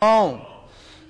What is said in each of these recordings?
home.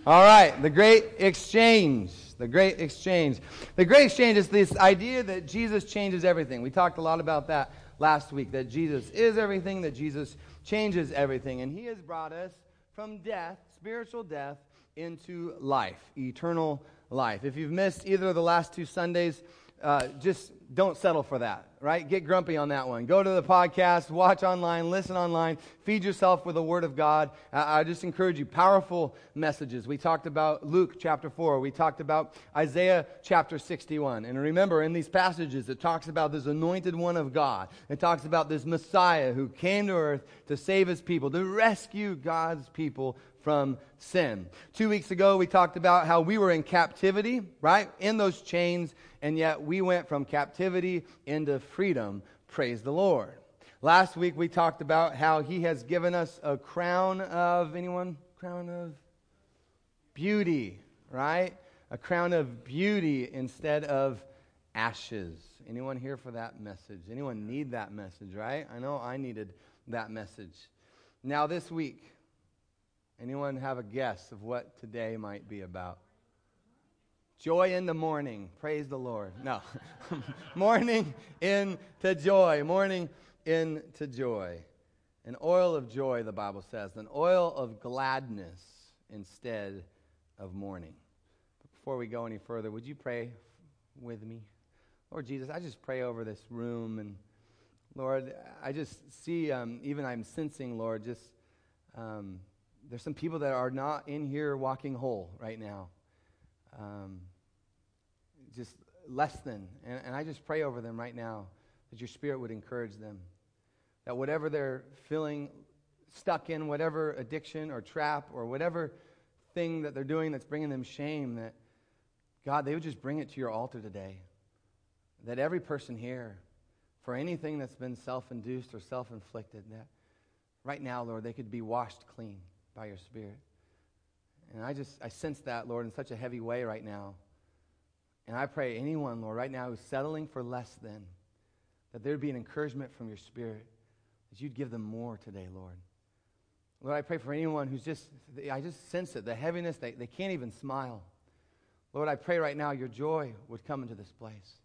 All right, the great exchange. The great exchange. The great exchange is this idea that Jesus changes everything. We talked a lot about that last week, that Jesus is everything, that Jesus changes everything. And he has brought us from death, spiritual death, into life, eternal life. If you've missed either of the last two Sundays, uh, just don't settle for that, right? Get grumpy on that one. Go to the podcast, watch online, listen online, feed yourself with the Word of God. I just encourage you, powerful messages. We talked about Luke chapter 4, we talked about Isaiah chapter 61. And remember, in these passages, it talks about this anointed one of God. It talks about this Messiah who came to earth to save his people, to rescue God's people from sin. Two weeks ago, we talked about how we were in captivity, right? In those chains, and yet we went from captivity into freedom. Praise the Lord. Last week, we talked about how He has given us a crown of, anyone? Crown of beauty, right? A crown of beauty instead of ashes. Anyone here for that message? Anyone need that message, right? I know I needed that message. Now, this week, Anyone have a guess of what today might be about? Joy in the morning. Praise the Lord. No. mourning into joy. Mourning into joy. An oil of joy, the Bible says. An oil of gladness instead of mourning. But before we go any further, would you pray with me? Lord Jesus, I just pray over this room. And Lord, I just see, um, even I'm sensing, Lord, just. Um, there's some people that are not in here walking whole right now. Um, just less than. And, and I just pray over them right now that your spirit would encourage them. That whatever they're feeling stuck in, whatever addiction or trap or whatever thing that they're doing that's bringing them shame, that God, they would just bring it to your altar today. That every person here, for anything that's been self induced or self inflicted, that right now, Lord, they could be washed clean by your Spirit. And I just, I sense that, Lord, in such a heavy way right now. And I pray anyone, Lord, right now who's settling for less than, that there'd be an encouragement from your Spirit, that you'd give them more today, Lord. Lord, I pray for anyone who's just, I just sense it, the heaviness, they, they can't even smile. Lord, I pray right now your joy would come into this place,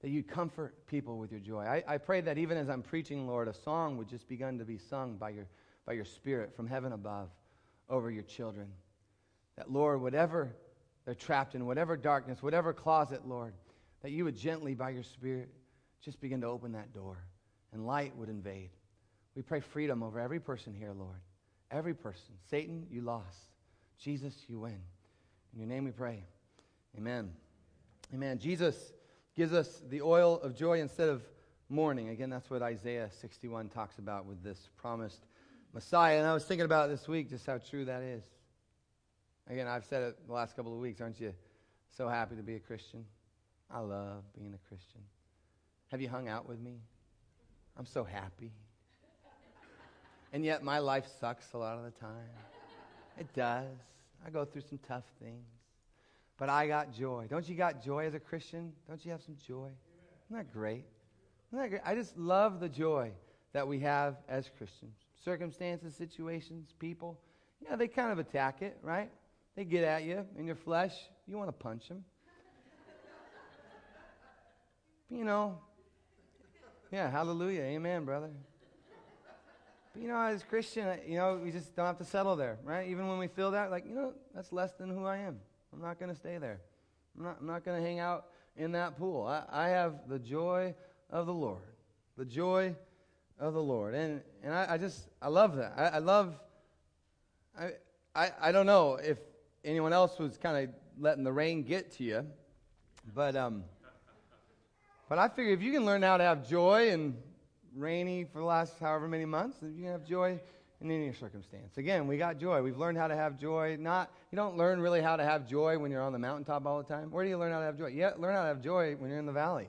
that you'd comfort people with your joy. I, I pray that even as I'm preaching, Lord, a song would just begun to be sung by your, by your Spirit from heaven above over your children. That, Lord, whatever they're trapped in, whatever darkness, whatever closet, Lord, that you would gently, by your Spirit, just begin to open that door and light would invade. We pray freedom over every person here, Lord. Every person. Satan, you lost. Jesus, you win. In your name we pray. Amen. Amen. Jesus gives us the oil of joy instead of mourning. Again, that's what Isaiah 61 talks about with this promised Messiah. And I was thinking about this week just how true that is. Again, I've said it the last couple of weeks. Aren't you so happy to be a Christian? I love being a Christian. Have you hung out with me? I'm so happy. And yet, my life sucks a lot of the time. It does. I go through some tough things. But I got joy. Don't you got joy as a Christian? Don't you have some joy? Isn't that great? Isn't that great? I just love the joy that we have as Christians circumstances, situations, people, yeah, they kind of attack it, right? They get at you in your flesh. You want to punch them. you know, yeah, hallelujah. Amen, brother. But you know, as Christian, uh, you know, we just don't have to settle there, right? Even when we feel that, like, you know, that's less than who I am. I'm not going to stay there. I'm not, I'm not going to hang out in that pool. I, I have the joy of the Lord. The joy of the Lord. And, and I, I just, I love that. I, I love, I, I, I don't know if anyone else was kind of letting the rain get to you, but, um, but I figure if you can learn how to have joy and rainy for the last however many months, you can have joy in any circumstance. Again, we got joy. We've learned how to have joy. Not you don't learn really how to have joy when you're on the mountaintop all the time. Where do you learn how to have joy? Yeah, learn how to have joy when you're in the valley.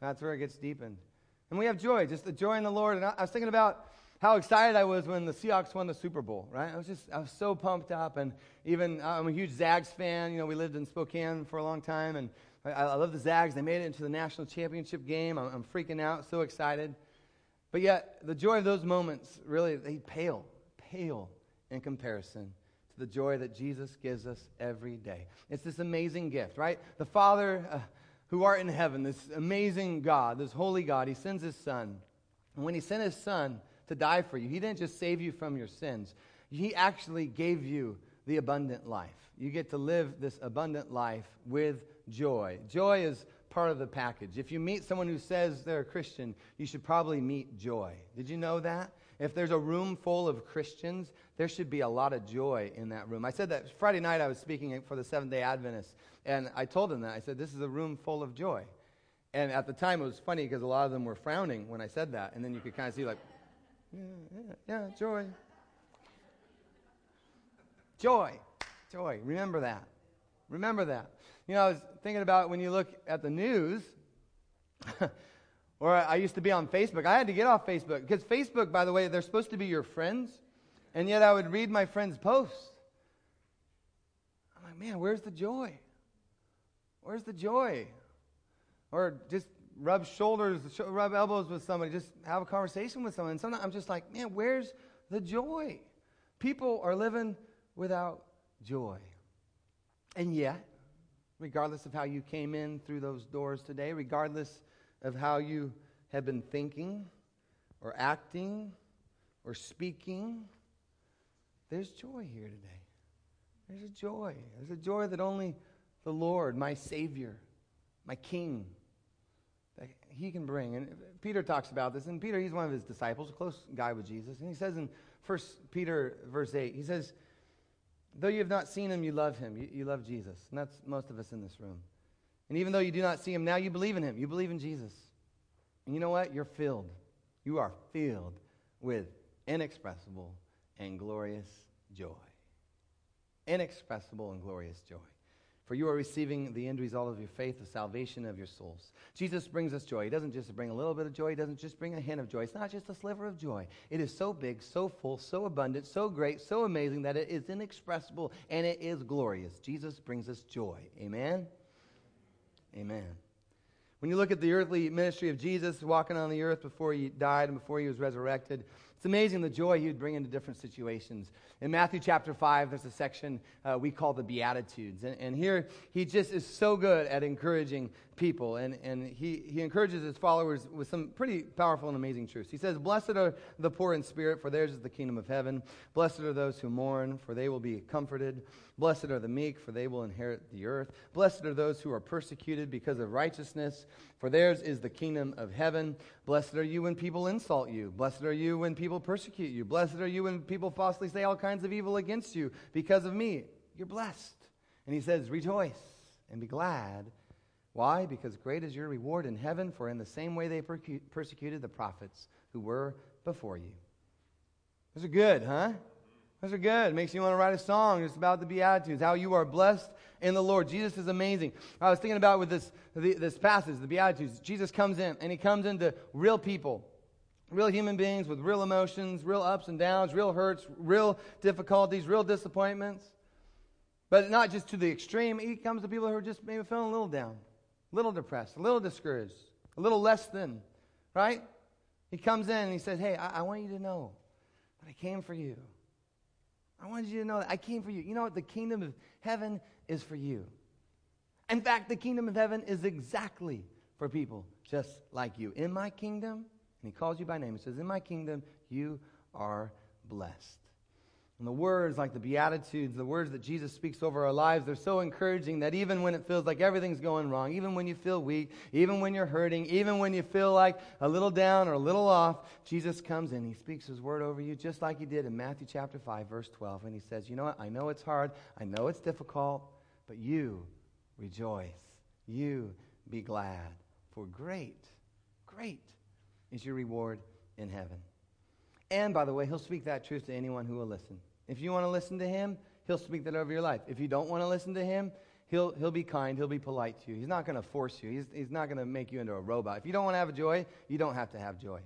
That's where it gets deepened. And we have joy, just the joy in the Lord. And I, I was thinking about how excited I was when the Seahawks won the Super Bowl, right? I was just, I was so pumped up. And even, I'm a huge Zags fan. You know, we lived in Spokane for a long time. And I, I love the Zags. They made it into the national championship game. I'm, I'm freaking out, so excited. But yet, the joy of those moments really, they pale, pale in comparison to the joy that Jesus gives us every day. It's this amazing gift, right? The Father uh, who art in heaven, this amazing God, this holy God, he sends his Son. And when he sent his Son to die for you, he didn't just save you from your sins, he actually gave you the abundant life. You get to live this abundant life with joy. Joy is part of the package. If you meet someone who says they're a Christian, you should probably meet joy. Did you know that? If there's a room full of Christians, there should be a lot of joy in that room. I said that Friday night I was speaking for the Seventh day Adventists, and I told them that. I said, This is a room full of joy. And at the time, it was funny because a lot of them were frowning when I said that. And then you could kind of see, like, yeah, yeah, yeah, joy. Joy. Joy. Remember that. Remember that. You know, I was thinking about when you look at the news, or I used to be on Facebook. I had to get off Facebook because Facebook, by the way, they're supposed to be your friends, and yet I would read my friends' posts. I'm like, man, where's the joy? Where's the joy? Or just rub shoulders, rub elbows with somebody, just have a conversation with someone. And sometimes I'm just like, man, where's the joy? People are living without joy. And yet, regardless of how you came in through those doors today, regardless of how you have been thinking or acting or speaking, there's joy here today. There's a joy. There's a joy that only the Lord, my Savior, my King, He can bring. And Peter talks about this. And Peter, he's one of his disciples, a close guy with Jesus. And he says in 1 Peter, verse 8, he says, Though you have not seen him, you love him. You, you, love Jesus. And that's most of us in this room. And even though you do not see him now, you believe in him. You believe in Jesus. And you know what? You're filled. You are filled with inexpressible and glorious joy. Inexpressible and glorious joy for you are receiving the end result of your faith, the salvation of your souls. Jesus brings us joy. He doesn't just bring a little bit of joy, He doesn't just bring a hint of joy. It's not just a sliver of joy. It is so big, so full, so abundant, so great, so amazing that it is inexpressible and it is glorious. Jesus brings us joy. Amen? Amen. When you look at the earthly ministry of Jesus walking on the earth before he died and before he was resurrected, it's amazing the joy he would bring into different situations. In Matthew chapter 5, there's a section uh, we call the Beatitudes. And, and, here, he just is so good at encouraging people. And, and he, he encourages his followers with some pretty powerful and amazing truths. He says, Blessed are the poor in spirit, for theirs is the kingdom of heaven. Blessed are those who mourn, for they will be comforted. Blessed are the meek, for they will inherit the earth. Blessed are those who are persecuted because of righteousness, for theirs is the kingdom of heaven. Blessed are you when people insult you. Blessed are you when people persecute you. Blessed are you when people falsely say all kinds of evil against you because of me. You're blessed. And he says, Rejoice and be glad. Why? Because great is your reward in heaven, for in the same way they persecuted the prophets who were before you. Those are good, huh? Those are good. It Makes you want to write a song just about the Beatitudes, how you are blessed in the Lord. Jesus is amazing. I was thinking about with this, this passage, the Beatitudes. Jesus comes in, and he comes into real people, real human beings with real emotions, real ups and downs, real hurts, real difficulties, real disappointments. But not just to the extreme. He comes to people who are just maybe feeling a little down, a little depressed, a little discouraged, a little less than, right? He comes in and he says, Hey, I, I want you to know that I came for you. I wanted you to know that I came for you. You know what? The kingdom of heaven is for you. In fact, the kingdom of heaven is exactly for people just like you. In my kingdom, and he calls you by name, he says, In my kingdom, you are blessed. And the words, like the Beatitudes, the words that Jesus speaks over our lives, they're so encouraging that even when it feels like everything's going wrong, even when you feel weak, even when you're hurting, even when you feel like a little down or a little off, Jesus comes in. He speaks his word over you just like he did in Matthew chapter 5, verse 12. And he says, You know what? I know it's hard. I know it's difficult, but you rejoice. You be glad. For great, great is your reward in heaven. And by the way, he'll speak that truth to anyone who will listen. If you want to listen to him, he'll speak that over your life. If you don't want to listen to him, he'll, he'll be kind, he'll be polite to you. He's not going to force you, he's, he's not going to make you into a robot. If you don't want to have joy, you don't have to have joy.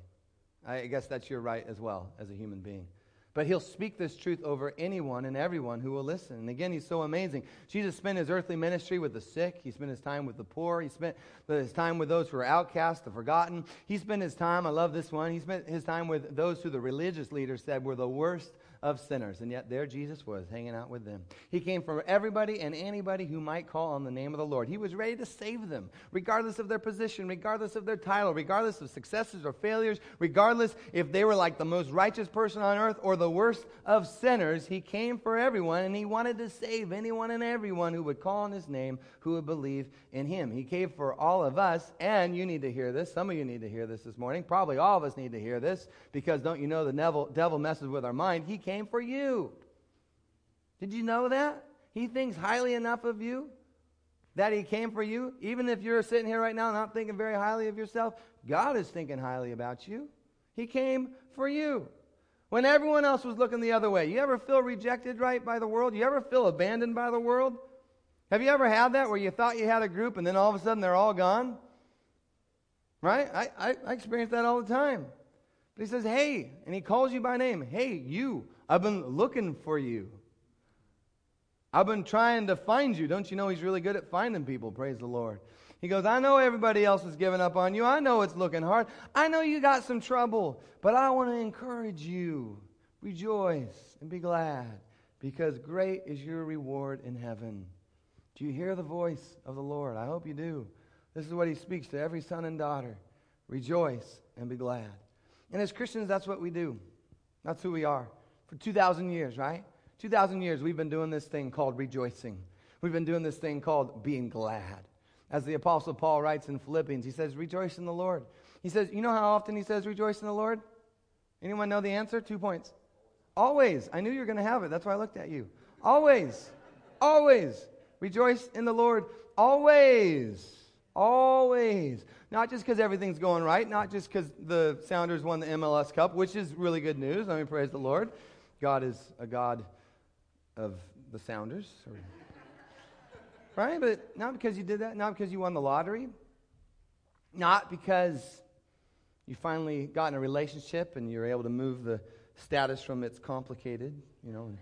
I guess that's your right as well as a human being. But he'll speak this truth over anyone and everyone who will listen. And again, he's so amazing. Jesus spent his earthly ministry with the sick. He spent his time with the poor. He spent his time with those who are outcast, the forgotten. He spent his time, I love this one, he spent his time with those who the religious leaders said were the worst of sinners. And yet there Jesus was, hanging out with them. He came for everybody and anybody who might call on the name of the Lord. He was ready to save them, regardless of their position, regardless of their title, regardless of successes or failures, regardless if they were like the most righteous person on earth or the worst of sinners. He came for everyone, and he wanted to save anyone and everyone who would call on his name, who would believe in him. He came for all of us, and you need to hear this. Some of you need to hear this this morning. Probably all of us need to hear this because don't you know the devil, messes with our mind? He came for you. Did you know that? He thinks highly enough of you that he came for you. Even if you're sitting here right now not thinking very highly of yourself, God is thinking highly about you. He came for you. When everyone else was looking the other way, you ever feel rejected right by the world? You ever feel abandoned by the world? Have you ever had that where you thought you had a group and then all of a sudden they're all gone? Right? I, I, I experience that all the time. But he says, hey, and he calls you by name. Hey, you, I've been looking for you. I've been trying to find you. Don't you know he's really good at finding people? Praise the Lord. He goes, I know everybody else is giving up on you. I know it's looking hard. I know you got some trouble, but I want to encourage you. Rejoice and be glad because great is your reward in heaven. Do you hear the voice of the Lord? I hope you do. This is what he speaks to every son and daughter. Rejoice and be glad. And as Christians, that's what we do. That's who we are. For 2,000 years, right? 2,000 years, we've been doing this thing called rejoicing. We've been doing this thing called being glad. As the Apostle Paul writes in Philippians, he says, Rejoice in the Lord. He says, You know how often he says, Rejoice in the Lord? Anyone know the answer? Two points. Always. I knew you were going to have it. That's why I looked at you. Always. Always. Rejoice in the Lord. Always. Always. Not just because everything's going right, not just because the Sounders won the MLS Cup, which is really good news. I mean, praise the Lord. God is a God of the Sounders. right? But not because you did that, not because you won the lottery, not because you finally got in a relationship and you're able to move the status from it's complicated, you know.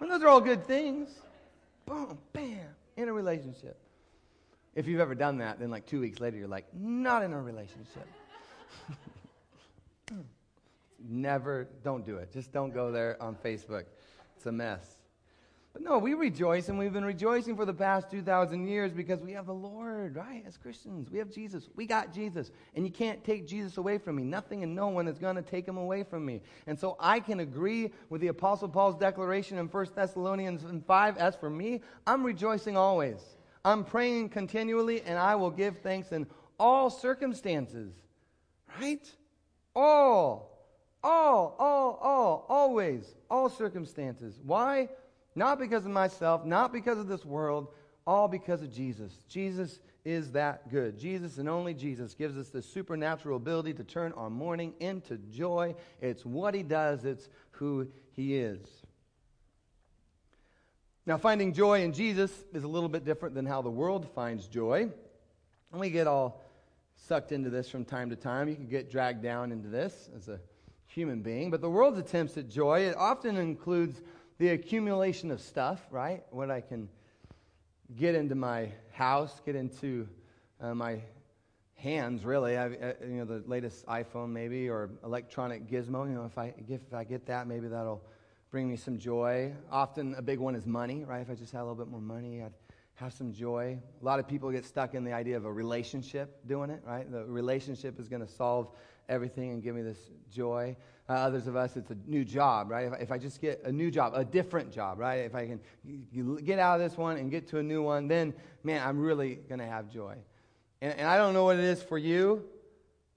And those are all good things. Boom, bam, in a relationship. If you've ever done that, then like two weeks later, you're like, not in a relationship. Never, don't do it. Just don't go there on Facebook. It's a mess. But no, we rejoice, and we've been rejoicing for the past 2,000 years because we have the Lord, right? As Christians, we have Jesus. We got Jesus. And you can't take Jesus away from me. Nothing and no one is going to take him away from me. And so I can agree with the Apostle Paul's declaration in 1 Thessalonians 5. As for me, I'm rejoicing always. I'm praying continually, and I will give thanks in all circumstances. Right? All. All, all, all, always, all circumstances. Why? Not because of myself, not because of this world, all because of Jesus. Jesus is that good. Jesus and only Jesus gives us the supernatural ability to turn our mourning into joy. It's what he does, it's who he is. Now, finding joy in Jesus is a little bit different than how the world finds joy. And we get all sucked into this from time to time. You can get dragged down into this as a human being. But the world's attempts at joy, it often includes the accumulation of stuff, right? What I can get into my house, get into uh, my hands, really. I, uh, you know, the latest iPhone, maybe, or electronic gizmo. You know, if I, if I get that, maybe that'll bring me some joy. Often a big one is money, right? If I just had a little bit more money, I'd have some joy. A lot of people get stuck in the idea of a relationship doing it, right? The relationship is going to solve everything and give me this joy. Uh, others of us, it's a new job, right? If I, if I, just get a new job, a different job, right? If I can get out of this one and get to a new one, then, man, I'm really going to have joy. And, and I don't know what it is for you,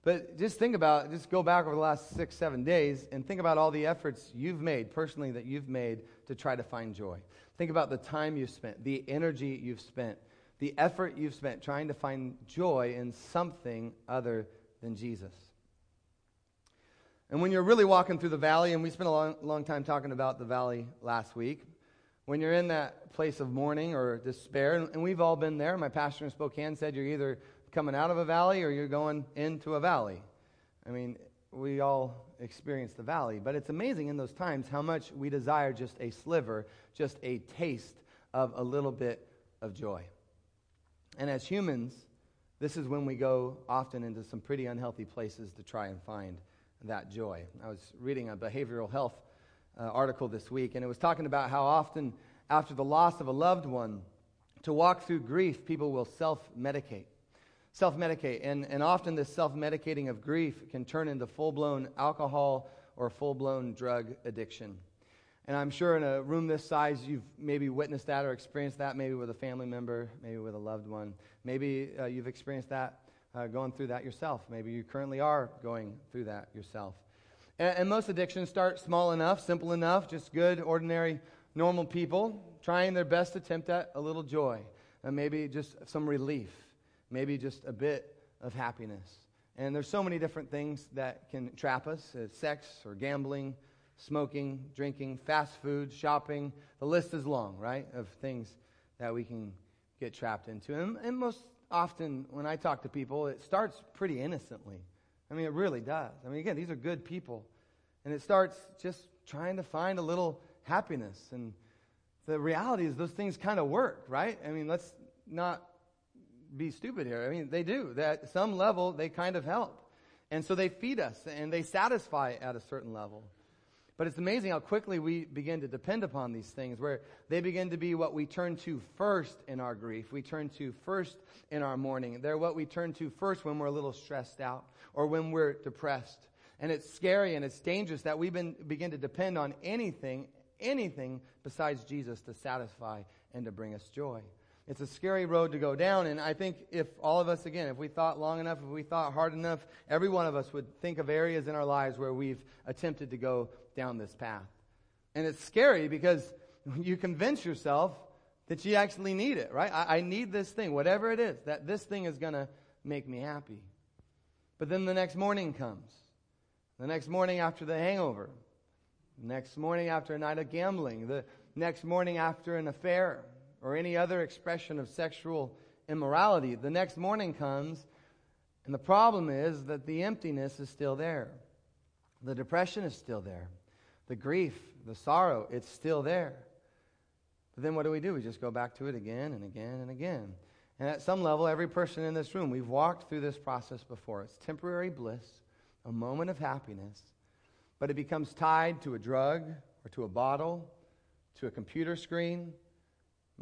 but just think about, just go back over the last six, seven days and think about all the efforts you've made, personally, that you've made to try to find joy. Think about the time you've spent, the energy you've spent, the effort you've spent trying to find joy in something other than Jesus. And when you're really walking through the valley, and we spent a long, long time talking about the valley last week, when you're in that place of mourning or despair, and, and we've all been there, my pastor in Spokane said you're either coming out of a valley or you're going into a valley. I mean, we all experience the valley, but it's amazing in those times how much we desire just a sliver, just a taste of a little bit of joy. And as humans, this is when we go often into some pretty unhealthy places to try and find that joy. I was reading a behavioral health uh, article this week, and it was talking about how often, after the loss of a loved one, to walk through grief, people will self medicate. Self medicate. And, and often, this self medicating of grief can turn into full blown alcohol or full blown drug addiction. And I'm sure in a room this size, you've maybe witnessed that or experienced that, maybe with a family member, maybe with a loved one. Maybe uh, you've experienced that, uh, going through that yourself. Maybe you currently are going through that yourself. And, and most addictions start small enough, simple enough, just good, ordinary, normal people trying their best attempt at a little joy, and maybe just some relief, maybe just a bit of happiness. And there's so many different things that can trap us uh, sex or gambling, smoking, drinking, fast food, shopping. The list is long, right, of things that we can get trapped into. And, and most often, when I talk to people, it starts pretty innocently. I mean, it really does. I mean, again, these are good people. And it starts just trying to find a little happiness. And the reality is, those things kind of work, right? I mean, let's not be stupid here. I mean, they do. At some level, they kind of help. And so they feed us and they satisfy at a certain level. But it's amazing how quickly we begin to depend upon these things, where they begin to be what we turn to first in our grief. We turn to first in our mourning. They're what we turn to first when we're a little stressed out or when we're depressed. And it's scary and it's dangerous that we begin to depend on anything, anything besides Jesus to satisfy and to bring us joy. It's a scary road to go down. And I think if all of us, again, if we thought long enough, if we thought hard enough, every one of us would think of areas in our lives where we've attempted to go down this path. And it's scary because you convince yourself that you actually need it, right? I, I need this thing, whatever it is, that this thing is going to make me happy. But then the next morning comes. The next morning after the hangover. The next morning after a night of gambling. The next morning after an affair or any other expression of sexual immorality. The next morning comes, and the problem is that the emptiness is still there. The depression is still there. The grief, the sorrow, it's still there. But then what do we do? We just go back to it again and again and again. And at some level, every person in this room, we've walked through this process before. It's temporary bliss, a moment of happiness, but it becomes tied to a drug or to a bottle, to a computer screen,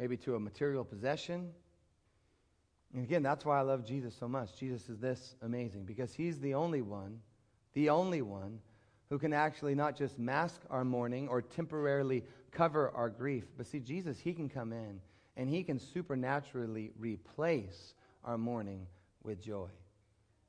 maybe to a material possession. And again, that's why I love Jesus so much. Jesus is this amazing because he's the only one, the only one who can actually not just mask our mourning or temporarily cover our grief, but see, Jesus, he can come in and he can supernaturally replace our mourning with joy.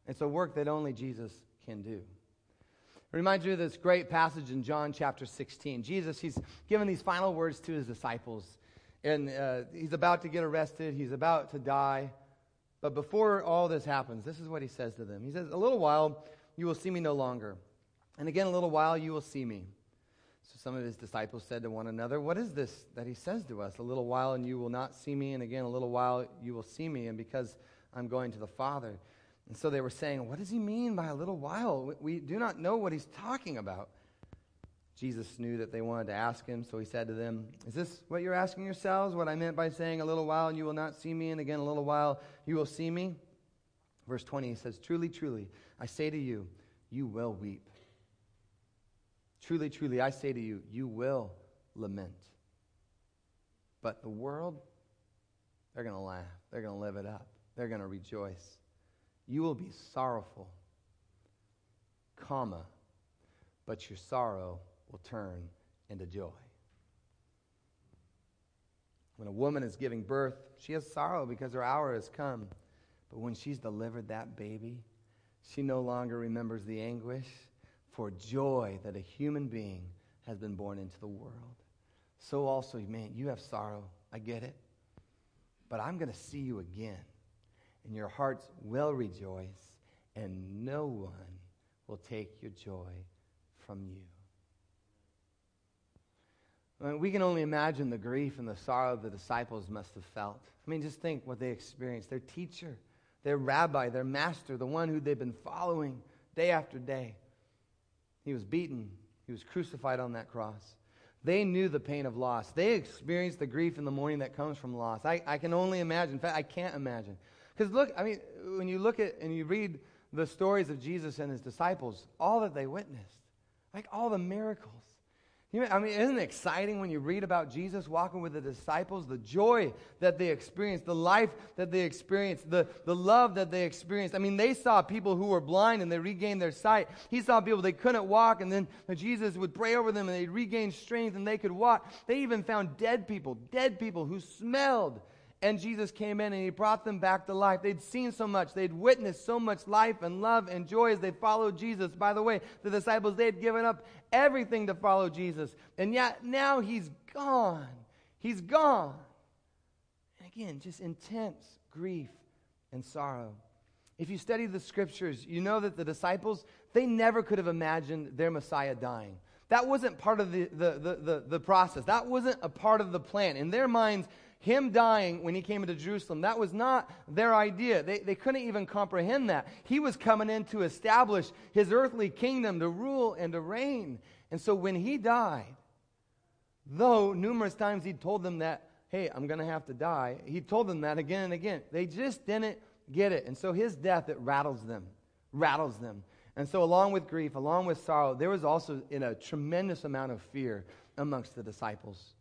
It's a work that only Jesus can do. It reminds me of this great passage in John chapter 16. Jesus, he's given these final words to his disciples and uh, he's about to get arrested, he's about to die. But before all this happens, this is what he says to them. He says, A little while you will see me no longer. And again, a little while you will see me. So some of his disciples said to one another, What is this that he says to us? A little while and you will not see me, and again, a little while you will see me, and because I'm going to the Father. And so they were saying, What does he mean by a little while? We do not know what he's talking about. Jesus knew that they wanted to ask him, so he said to them, Is this what you're asking yourselves? What I meant by saying, A little while and you will not see me, and again a little while you will see me? Verse 20, he says, Truly, truly, I say to you, you will weep. Truly, truly, I say to you, you will lament. But the world, they're going to laugh. They're going to live it up. They're going to rejoice. You will be sorrowful, comma, but your sorrow will turn into joy. When a woman is giving birth, she has sorrow because her hour has come. But when she's delivered that baby, she no longer remembers the anguish for joy that a human being has been born into the world. So also, man, you have sorrow. I get it. But I'm going to see you again, and your hearts will rejoice, and no one will take your joy from you. I mean, we can only imagine the grief and the sorrow the disciples must have felt. I mean, just think what they experienced. Their teacher, their rabbi, their master, the one who they've been following day after day. He was beaten, he was crucified on that cross. They knew the pain of loss. They experienced the grief in the mourning that comes from loss. I, I can only imagine. In fact, I can't imagine. Because look, I mean, when you look at and you read the stories of Jesus and his disciples, all that they witnessed, like all the miracles, I mean, isn't it exciting when you read about Jesus walking with the disciples, the joy that they experienced, the life that they experienced, the, the love that they experienced? I mean, they saw people who were blind and they regained their sight. He saw people they couldn't walk, and then Jesus would pray over them and they'd regain strength and they could walk. They even found dead people, dead people who smelled and Jesus came in and he brought them back to life. They'd seen so much. They'd witnessed so much life and love and joy as they followed Jesus. By the way, the disciples, they had given up everything to follow Jesus. And yet now he's gone. He's gone. And again, just intense grief and sorrow. If you study the scriptures, you know that the disciples, they never could have imagined their Messiah dying. That wasn't part of the, the, the, the, the process. That wasn't a part of the plan. In their minds, him dying when he came into Jerusalem, that was not their idea. They, they couldn't even comprehend that. He was coming in to establish his earthly kingdom, to rule and to reign. And so when he died, though numerous times he told them that, hey, I'm going to have to die, he told them that again and again. They just didn't get it. And so his death, it rattles them, rattles them. And so, along with grief, along with sorrow, there was also in a tremendous amount of fear amongst the disciples.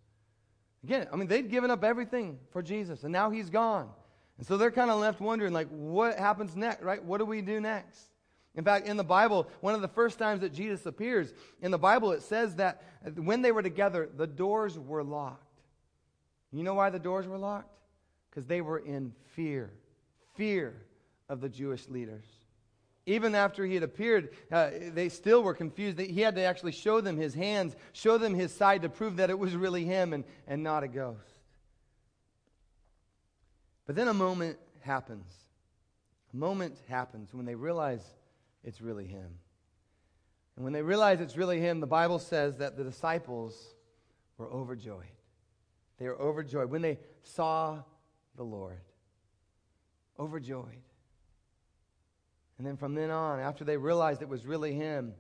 Again, I mean, they'd given up everything for Jesus, and now he's gone. And so they're kind of left wondering, like, what happens next, right? What do we do next? In fact, in the Bible, one of the first times that Jesus appears, in the Bible, it says that when they were together, the doors were locked. You know why the doors were locked? Because they were in fear. Fear of the Jewish leaders. Even after he had appeared, uh, they still were confused. He had to actually show them his hands, show them his side to prove that it was really him and, and not a ghost. But then a moment happens. A moment happens when they realize it's really him. And when they realize it's really him, the Bible says that the disciples were overjoyed. They were overjoyed when they saw the Lord. Overjoyed. And then from then on, after they realized it was really him,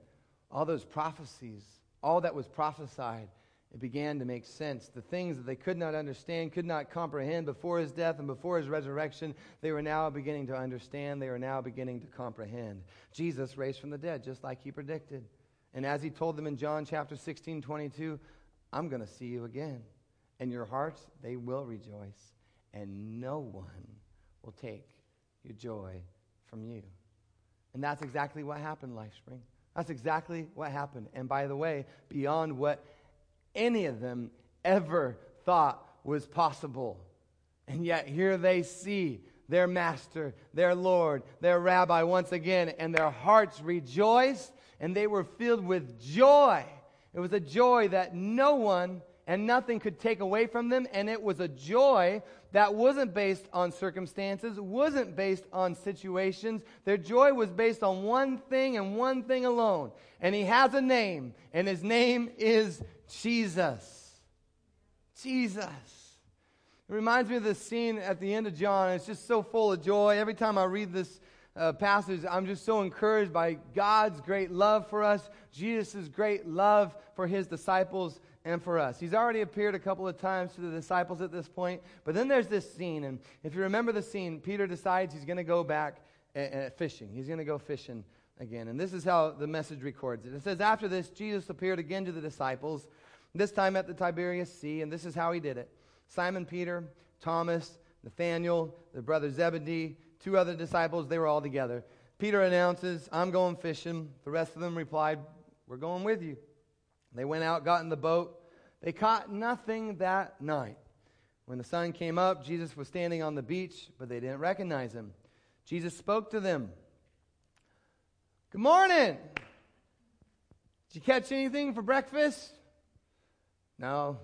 all those prophecies, all that was prophesied, it began to make sense. The things that they could not understand, could not comprehend before his death and before his resurrection, they were now beginning to understand. They were now beginning to comprehend. Jesus raised from the dead, just like he predicted. And as he told them in John chapter 16, 22, I'm going to see you again. And your hearts, they will rejoice. And no one will take your joy from you. And that's exactly what happened, LifeSpring. That's exactly what happened. And by the way, beyond what any of them ever thought was possible. And yet here they see their master, their Lord, their rabbi once again, and their hearts rejoiced and they were filled with joy. It was a joy that no one and nothing could take away from them. And it was a joy that wasn't based on circumstances, wasn't based on situations. Their joy was based on one thing and one thing alone. And he has a name, and his name is Jesus. Jesus. It reminds me of the scene at the end of John. It's just so full of joy. Every time I read this uh, passage, I'm just so encouraged by God's great love for us, Jesus' great love for his disciples and for us. He's already appeared a couple of times to the disciples at this point, but then there's this scene, and if you remember the scene, Peter decides he's going to go back uh, fishing. He's going to go fishing again. And this is how the message records it. It says, After this, Jesus appeared again to the disciples, this time at the Tiberias Sea, and this is how he did it Simon Peter, Thomas, Nathanael, the brother Zebedee, two other disciples, they were all together. Peter announces, I'm going fishing. The rest of them replied, We're going with you. They went out, got in the boat. They caught nothing that night. When the sun came up, Jesus was standing on the beach, but they didn't recognize him. Jesus spoke to them. Good morning. Did you catch anything for breakfast? No.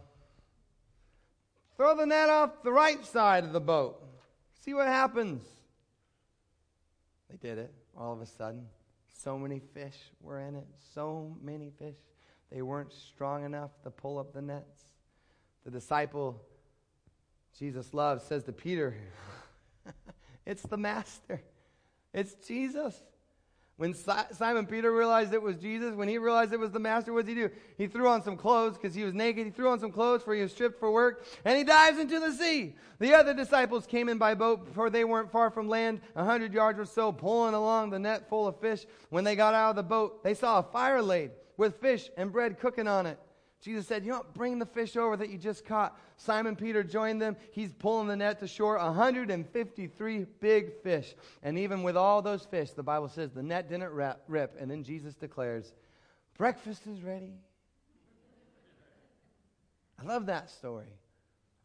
Throw the net off the right side of the boat. See what happens. They did it all of a sudden. So many fish were in it. So many fish. They weren't strong enough to pull up the nets. The disciple Jesus loves says to Peter, It's the Master. It's Jesus. When Simon Peter realized it was Jesus, when he realized it was the Master, what did he do? He threw on some clothes because he was naked. He threw on some clothes for he was stripped for work, and he dives into the sea. The other disciples came in by boat, for they weren't far from land, a hundred yards or so, pulling along the net full of fish. When they got out of the boat, they saw a fire laid with fish and bread cooking on it. Jesus said, You know, bring the fish over that you just caught. Simon Peter joined them. He's pulling the net to shore, 153 big fish. And even with all those fish, the Bible says the net didn't rip. And then Jesus declares, Breakfast is ready. I love that story.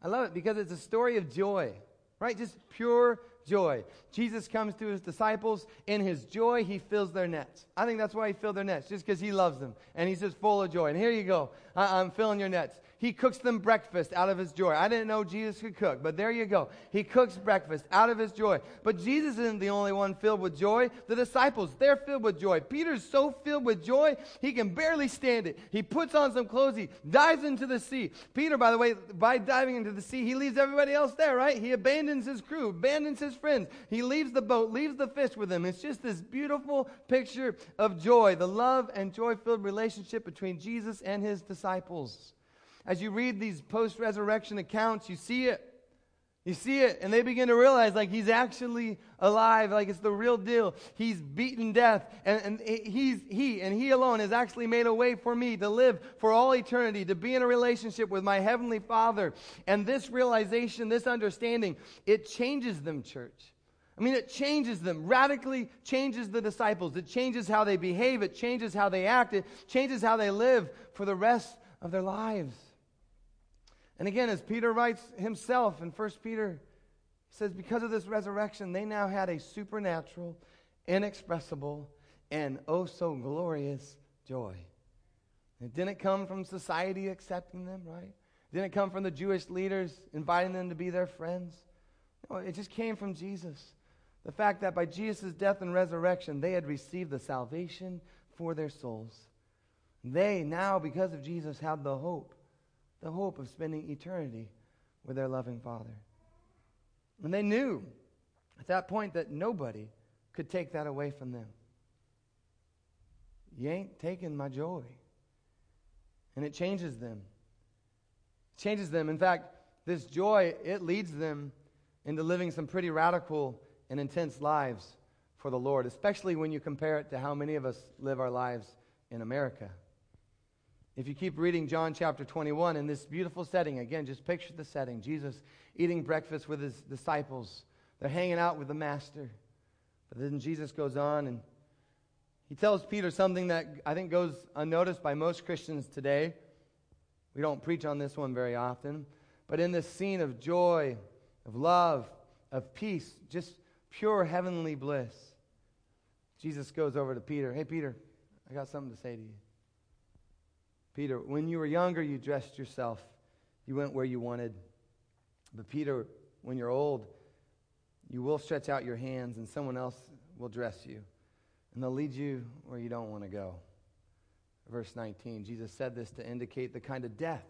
I love it because it's a story of joy, right? Just pure joy. Jesus comes to his disciples. In his joy, he fills their nets. I think that's why he filled their nets, just because he loves them. And he's just full of joy. And here you go. I- I'm filling your nets. He cooks them breakfast out of his joy. I didn't know Jesus could cook, but there you go. He cooks breakfast out of his joy. But Jesus isn't the only one filled with joy. The disciples, they're filled with joy. Peter's so filled with joy, he can barely stand it. He puts on some clothes, he dives into the sea. Peter, by the way, by diving into the sea, he leaves everybody else there, right? He abandons his crew, abandons his friends. He leaves the boat, leaves the fish with them. It's just this beautiful picture of joy, the love and joy filled relationship between Jesus and his disciples. As you read these post resurrection accounts, you see it. You see it, and they begin to realize like he's actually alive, like it's the real deal. He's beaten death, and, and he's he and he alone has actually made a way for me to live for all eternity, to be in a relationship with my heavenly Father. And this realization, this understanding, it changes them, church. I mean, it changes them, radically changes the disciples. It changes how they behave, it changes how they act, it changes how they live for the rest of their lives. And again, as Peter writes himself in 1 Peter, he says, because of this resurrection, they now had a supernatural, inexpressible, and oh so glorious joy. It didn't come from society accepting them, right? It didn't come from the Jewish leaders inviting them to be their friends. No, it just came from Jesus. The fact that by Jesus' death and resurrection, they had received the salvation for their souls. They now, because of Jesus, had the hope the hope of spending eternity with their loving Father. And they knew at that point that nobody could take that away from them. You ain't taking my joy. And it changes them. It changes them. In fact, this joy, it leads them into living some pretty radical and intense lives for the Lord, especially when you compare it to how many of us live our lives in America. If you keep reading John chapter 21 in this beautiful setting, again, just picture the setting Jesus eating breakfast with his disciples. They're hanging out with the Master. But then Jesus goes on and he tells Peter something that I think goes unnoticed by most Christians today. We don't preach on this one very often. But in this scene of joy, of love, of peace, just pure heavenly bliss, Jesus goes over to Peter. Hey, Peter, I got something to say to you. Peter, when you were younger, you dressed yourself. You went where you wanted. But Peter, when you're old, you will stretch out your hands and someone else will dress you. And they'll lead you where you don't want to go. Verse 19, Jesus said this to indicate the kind of death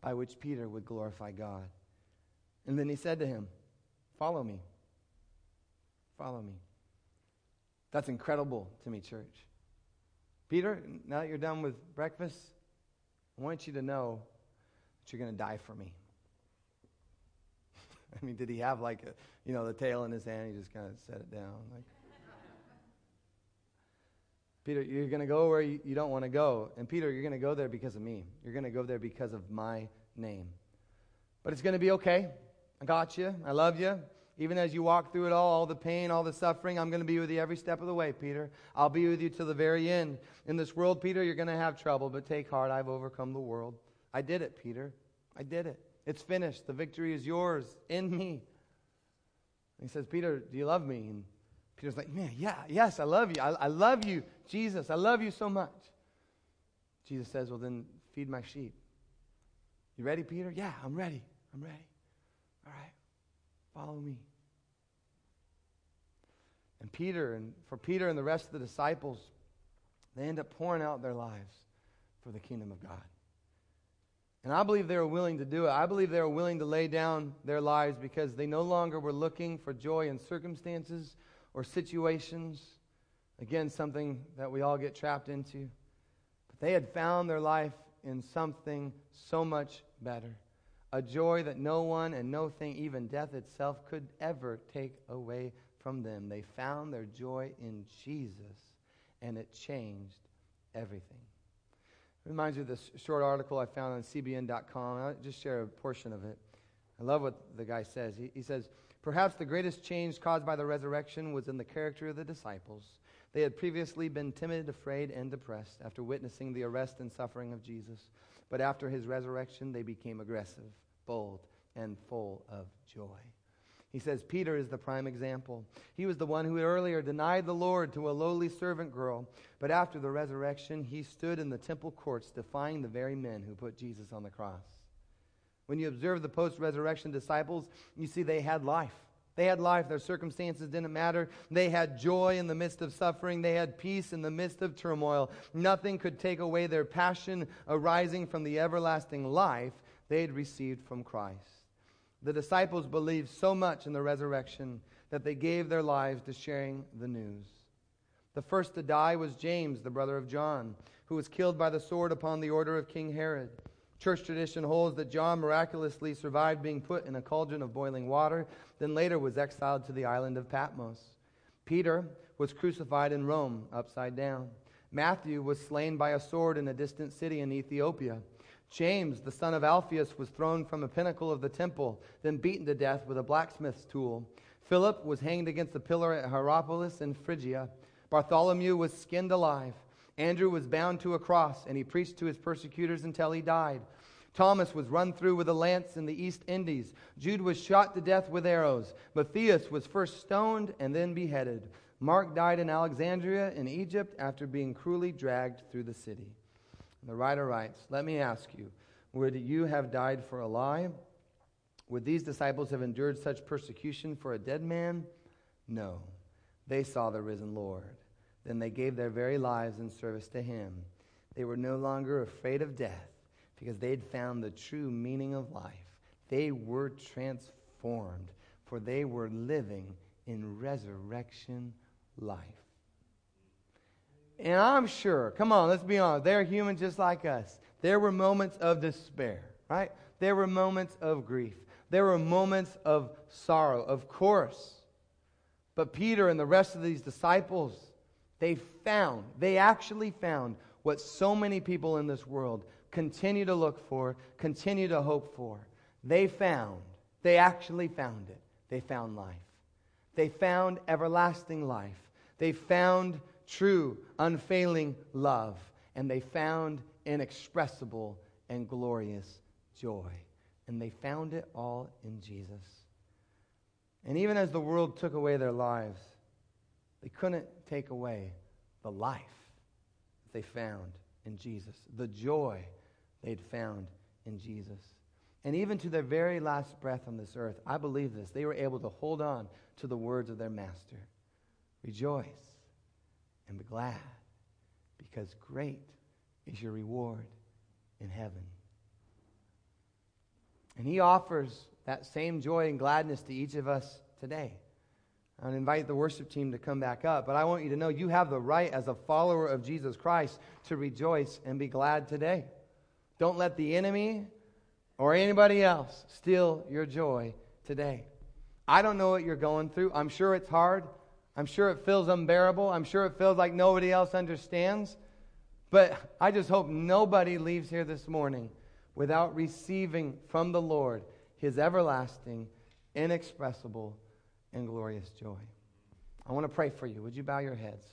by which Peter would glorify God. And then he said to him, Follow me. Follow me. That's incredible to me, church. Peter, now that you're done with breakfast, I want you to know that you're going to die for me. I mean, did he have like a, you know, the tail in his hand? He just kind of set it down. Like, Peter, you're going to go where you, you don't want to go. And Peter, you're going to go there because of me. You're going to go there because of my name. But it's going to be okay. I got you. I love you. Even as you walk through it all, all the pain, all the suffering, I'm going to be with you every step of the way, Peter. I'll be with you to the very end. In this world, Peter, you're going to have trouble, but take heart. I've overcome the world. I did it, Peter. I did it. It's finished. The victory is yours in me. And he says, Peter, do you love me? And Peter's like, man, yeah, yes, I love you. I, I love you, Jesus. I love you so much. Jesus says, well, then feed my sheep. You ready, Peter? Yeah, I'm ready. I'm ready. All right. Follow me. And Peter, and for Peter and the rest of the disciples, they end up pouring out their lives for the kingdom of God. And I believe they were willing to do it. I believe they were willing to lay down their lives because they no longer were looking for joy in circumstances or situations. Again, something that we all get trapped into. But they had found their life in something so much better. A joy that no one and no thing, even death itself, could ever take away from them. They found their joy in Jesus, and it changed everything. reminds you of this short article I found on CBN.com. I'll just share a portion of it. I love what the guy says. He, he says, Perhaps the greatest change caused by the resurrection was in the character of the disciples. They had previously been timid, afraid, and depressed after witnessing the arrest and suffering of Jesus. But after his resurrection, they became aggressive, bold, and full of joy. He says Peter is the prime example. He was the one who earlier denied the Lord to a lowly servant girl, but after the resurrection, he stood in the temple courts defying the very men who put Jesus on the cross. When you observe the post resurrection disciples, you see they had life. They had life. Their circumstances didn't matter. They had joy in the midst of suffering. They had peace in the midst of turmoil. Nothing could take away their passion arising from the everlasting life they had received from Christ. The disciples believed so much in the resurrection that they gave their lives to sharing the news. The first to die was James, the brother of John, who was killed by the sword upon the order of King Herod. Church tradition holds that John miraculously survived being put in a cauldron of boiling water, then later was exiled to the island of Patmos. Peter was crucified in Rome, upside down. Matthew was slain by a sword in a distant city in Ethiopia. James, the son of Alphaeus, was thrown from a pinnacle of the temple, then beaten to death with a blacksmith's tool. Philip was hanged against a pillar at Hierapolis in Phrygia. Bartholomew was skinned alive. Andrew was bound to a cross, and he preached to his persecutors until he died. Thomas was run through with a lance in the East Indies. Jude was shot to death with arrows. Matthias was first stoned and then beheaded. Mark died in Alexandria in Egypt after being cruelly dragged through the city. The writer writes, Let me ask you, would you have died for a lie? Would these disciples have endured such persecution for a dead man? No. They saw the risen Lord. Then they gave their very lives in service to him. They were no longer afraid of death because they'd found the true meaning of life. They were transformed, for they were living in resurrection life. And I'm sure, come on, let's be honest, they're human just like us. There were moments of despair, right? There were moments of grief. There were moments of sorrow, of course. But Peter and the rest of these disciples, they found, they actually found what so many people in this world continue to look for, continue to hope for. They found, they actually found it. They found life. They found everlasting life. They found true, unfailing love, and they found inexpressible and glorious joy. And they found it all in Jesus. And even as the world took away their lives, they couldn't take away the life they found in Jesus, the joy they'd found in Jesus. And even to their very last breath on this earth, I believe this, they were able to hold on to the words of their master Rejoice and be glad, because great is your reward in heaven. And he offers that same joy and gladness to each of us today. I would invite the worship team to come back up, but I want you to know you have the right as a follower of Jesus Christ to rejoice and be glad today. Don't let the enemy or anybody else steal your joy today. I don't know what you're going through. I'm sure it's hard. I'm sure it feels unbearable. I'm sure it feels like nobody else understands. But I just hope nobody leaves here this morning without receiving from the Lord his everlasting, inexpressible, and glorious joy. I want to pray for you. Would you bow your heads?